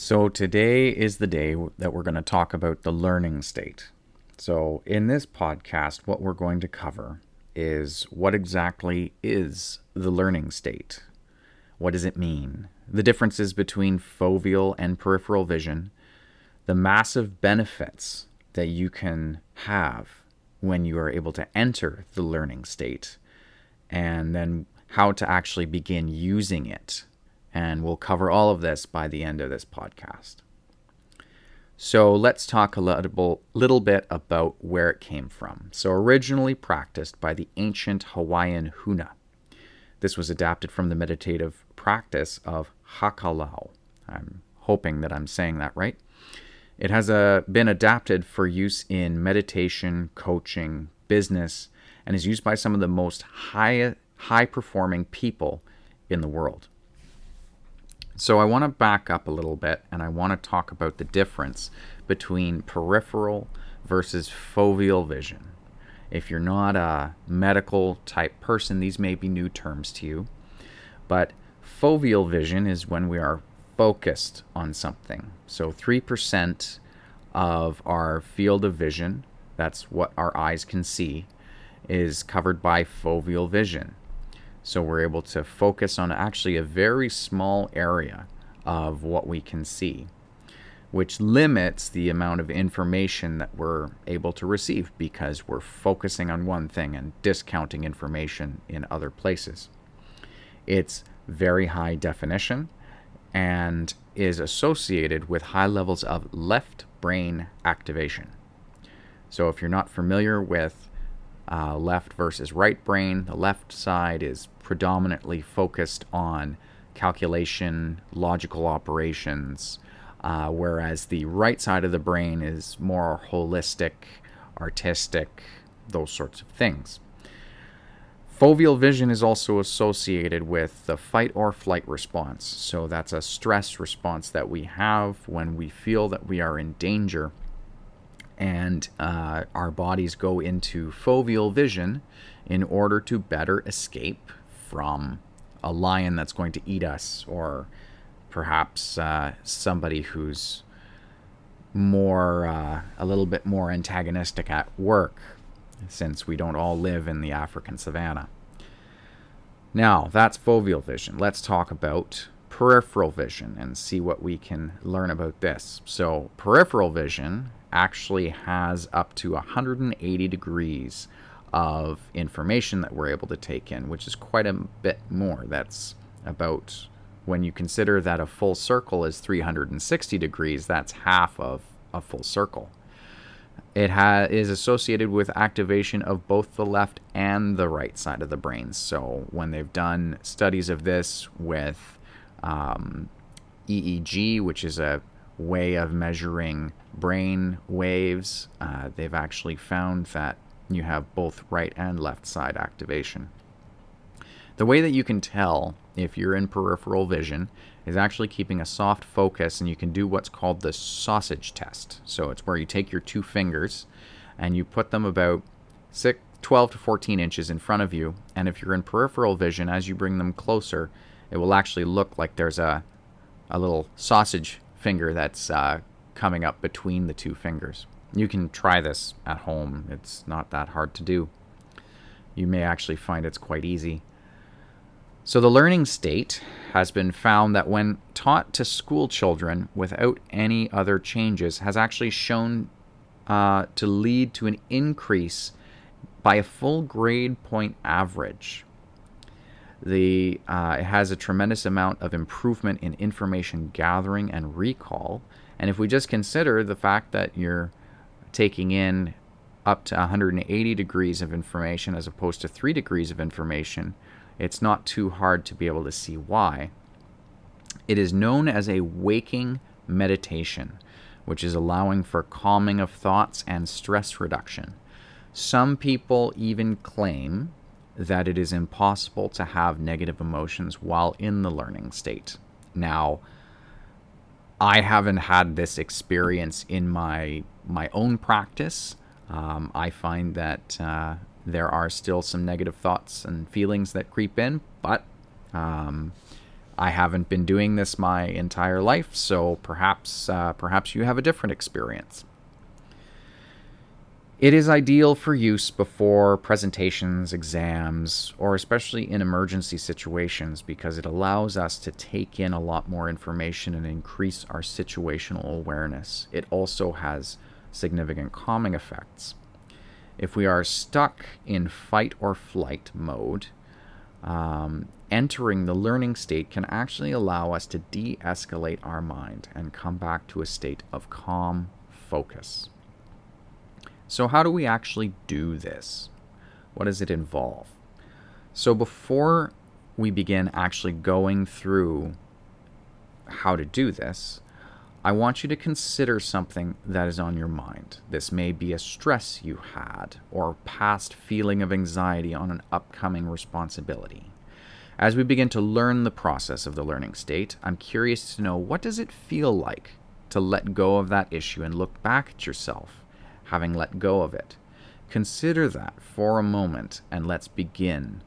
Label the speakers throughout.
Speaker 1: So, today is the day that we're going to talk about the learning state. So, in this podcast, what we're going to cover is what exactly is the learning state? What does it mean? The differences between foveal and peripheral vision, the massive benefits that you can have when you are able to enter the learning state, and then how to actually begin using it and we'll cover all of this by the end of this podcast. So let's talk a little, bit about where it came from. So, originally practiced by the ancient Hawaiian Huna. This was adapted from the meditative practice of Hakalau. I'm hoping that I'm saying that right. It has uh, been adapted for use in meditation, coaching, business, and is used by some of the most high, high performing people in the world. So I want to back up a little bit and I want to talk about the difference between peripheral versus foveal vision. If you're not a medical type person, these may be new terms to you. But foveal vision is when we are focused on something. So 3% of our field of vision, that's what our eyes can see, is covered by foveal vision. So we're able to focus on actually a very small area of what we can see, which limits the amount of information that we're able to receive because we're focusing on one thing and discounting information in other places. It's very high definition and is associated with high levels of left brain activation. So if you're not familiar with uh, left versus right brain. The left side is predominantly focused on calculation, logical operations, uh, whereas the right side of the brain is more holistic, artistic, those sorts of things. Foveal vision is also associated with the fight or flight response. So that's a stress response that we have when we feel that we are in danger and uh, our bodies go into foveal vision in order to better escape from a lion that's going to eat us, or perhaps uh, somebody who's more, uh, a little bit more antagonistic at work, since we don't all live in the African savannah. Now, that's foveal vision. Let's talk about peripheral vision and see what we can learn about this. So, peripheral vision actually has up to 180 degrees of information that we're able to take in, which is quite a bit more. That's about when you consider that a full circle is 360 degrees, that's half of a full circle. It ha- is associated with activation of both the left and the right side of the brain. So, when they've done studies of this with um, EEG, which is a way of measuring brain waves, uh, they've actually found that you have both right and left side activation. The way that you can tell if you're in peripheral vision is actually keeping a soft focus, and you can do what's called the sausage test. So it's where you take your two fingers and you put them about six, 12 to 14 inches in front of you. And if you're in peripheral vision, as you bring them closer, it will actually look like there's a, a little sausage finger that's uh, coming up between the two fingers. You can try this at home, it's not that hard to do. You may actually find it's quite easy. So, the learning state has been found that when taught to school children without any other changes, has actually shown uh, to lead to an increase by a full grade point average the, uh, it has a tremendous amount of improvement in information gathering and recall. And if we just consider the fact that you're taking in up to 180 degrees of information as opposed to 3 degrees of information, it's not too hard to be able to see why. It is known as a waking meditation, which is allowing for calming of thoughts and stress reduction. Some people even claim that it is impossible to have negative emotions while in the learning state. Now, I haven't had this experience in my my own practice. Um, I find that uh, there are still some negative thoughts and feelings that creep in, but um, I haven't been doing this my entire life, so perhaps uh, perhaps you have a different experience. It is ideal for use before presentations, exams, or especially in emergency situations because it allows us to take in a lot more information and increase our situational awareness. It also has significant calming effects. If we are stuck in fight or flight mode, um, entering the learning state can actually allow us to de escalate our mind and come back to a state of calm focus. So, how do we actually do this? What does it involve? So, before we begin actually going through how to do this, I want you to consider something that is on your mind. This may be a stress you had or past feeling of anxiety on an upcoming responsibility. As we begin to learn the process of the learning state, I'm curious to know what does it feel like to let go of that issue and look back at yourself having let go of it. Consider that for a moment and let's begin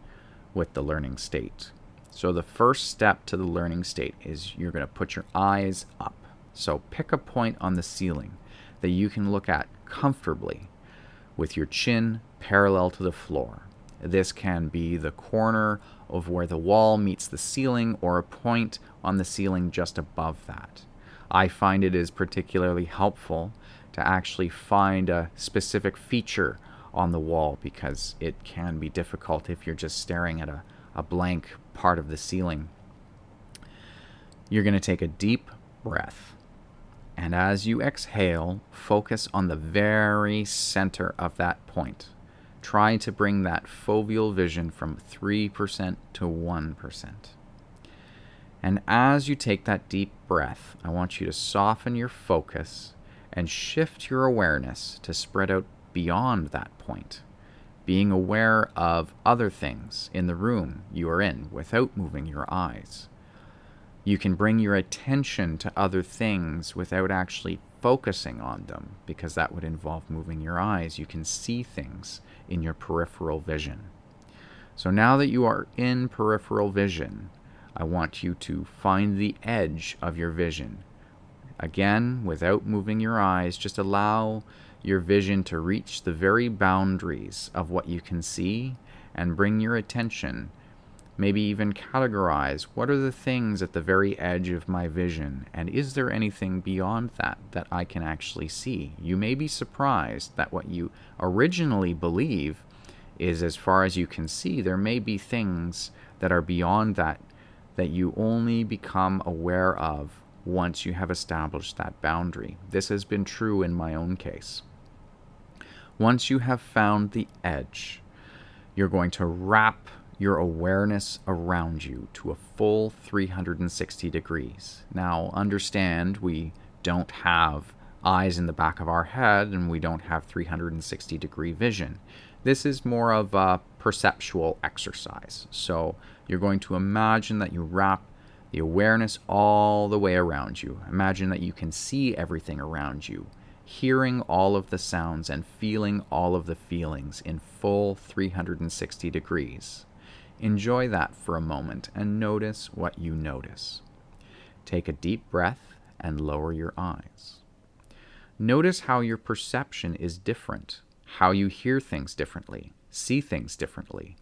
Speaker 1: with the learning state. So, the first step to the learning state is you're going to put your eyes up. So, pick a point on the ceiling that you can look at comfortably with your chin parallel to the floor. This can be the corner of where the wall meets the ceiling or a point on the ceiling just above that. I find it is particularly helpful to actually find a specific feature on the wall because it can be difficult if you're just staring at a, a blank part of the ceiling. You're going to take a deep breath. And as you exhale, focus on the very center of that point. Try to bring that foveal vision from 3% to 1%. And as you take that deep breath, I want you to soften your focus and shift your awareness to spread out beyond that point, being aware of other things in the room you are in without moving your eyes. You can bring your attention to other things without actually focusing on them because that would involve moving your eyes. You can see things in your peripheral vision. So now that you are in peripheral vision, I want you to find the edge of your vision Again, without moving your eyes, just allow your vision to reach the very boundaries of what you can see and bring your attention. Maybe even categorize what are the things at the very edge of my vision, and is there anything beyond that that I can actually see? You may be surprised that what you originally believe is as far as you can see, there may be things that are beyond that that you only become aware of once you have established that boundary. This has been true in my own case. Once you have found the edge, you're going to wrap your awareness around you to a full 360 degrees. Now, understand we don't have eyes in the back of our head and we don't have 360 degree vision. This is more of a perceptual exercise. So, you're going to imagine that you wrap the awareness all the way around you. Imagine that you can see everything around you, hearing all of the sounds and feeling all of the feelings in full 360 degrees. Enjoy that for a moment and notice what you notice. Take a deep breath and lower your eyes. Notice how your perception is different, how you hear things differently, see things differently.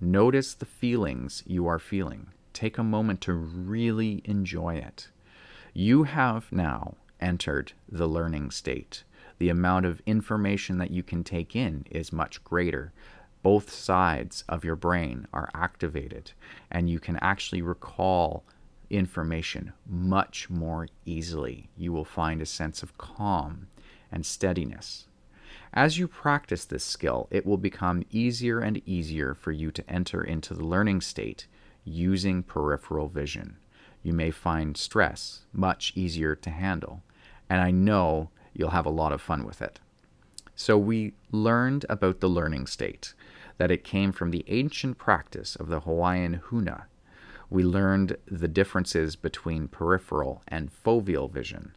Speaker 1: Notice the feelings you are feeling take a moment to really enjoy it. You have now entered the learning state. The amount of information that you can take in is much greater. Both sides of your brain are activated, and you can actually recall information much more easily. You will find a sense of calm and steadiness. As you practice this skill, it will become easier and easier for you to enter into the learning state using peripheral vision. You may find stress much easier to handle, and I know you'll have a lot of fun with it. So, we learned about the learning state, that it came from the ancient practice of the Hawaiian huna. We learned the differences between peripheral and foveal vision,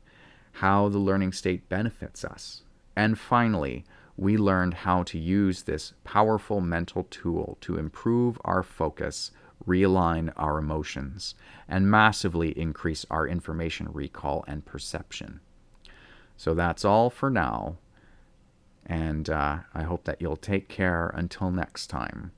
Speaker 1: how the learning state benefits us. And finally, we learned how to use this powerful mental tool to improve our focus realign our emotions, and massively increase our information recall and perception. So that's all for now. And uh, I hope that you'll take care until next time.